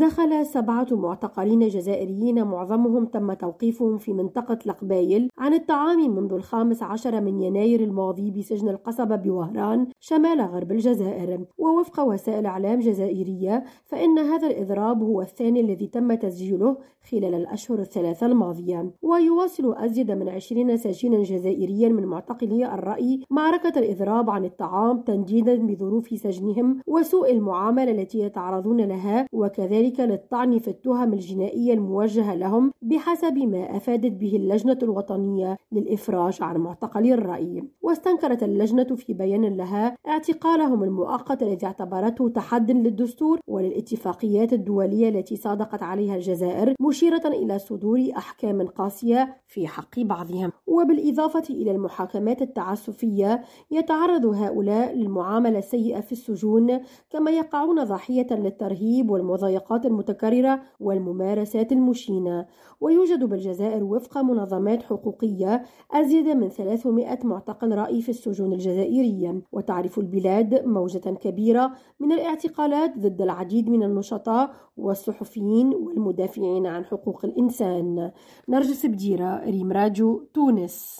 دخل سبعة معتقلين جزائريين معظمهم تم توقيفهم في منطقة لقبايل عن الطعام منذ الخامس عشر من يناير الماضي بسجن القصبة بوهران شمال غرب الجزائر. ووفق وسائل إعلام جزائرية فإن هذا الإضراب هو الثاني الذي تم تسجيله خلال الأشهر الثلاثة الماضية. ويواصل أزيد من عشرين سجينا جزائريا من معتقلي الرأي معركة الإضراب عن الطعام تنديدا بظروف سجنهم وسوء المعاملة التي يتعرضون لها وكذلك للطعن في التهم الجنائية الموجهة لهم بحسب ما أفادت به اللجنة الوطنية للإفراج عن معتقلي الرأي. واستنكرت اللجنة في بيان لها اعتقالهم المؤقت الذي اعتبرته تحد للدستور وللاتفاقيات الدولية التي صادقت عليها الجزائر مشيرة إلى صدور أحكام قاسية في حق بعضهم. وبالإضافة إلى المحاكمات التعسفية يتعرض هؤلاء للمعاملة السيئة في السجون كما يقعون ضحية للترهيب والمضايقات المتكررة والممارسات المشينة ويوجد بالجزائر وفق منظمات حقوقية أزيد من 300 معتقل رأي في السجون الجزائرية. وتعرف البلاد موجة كبيرة من الاعتقالات ضد العديد من النشطاء والصحفيين والمدافعين عن حقوق الإنسان. نرجس بديرة ريم راجو تونس.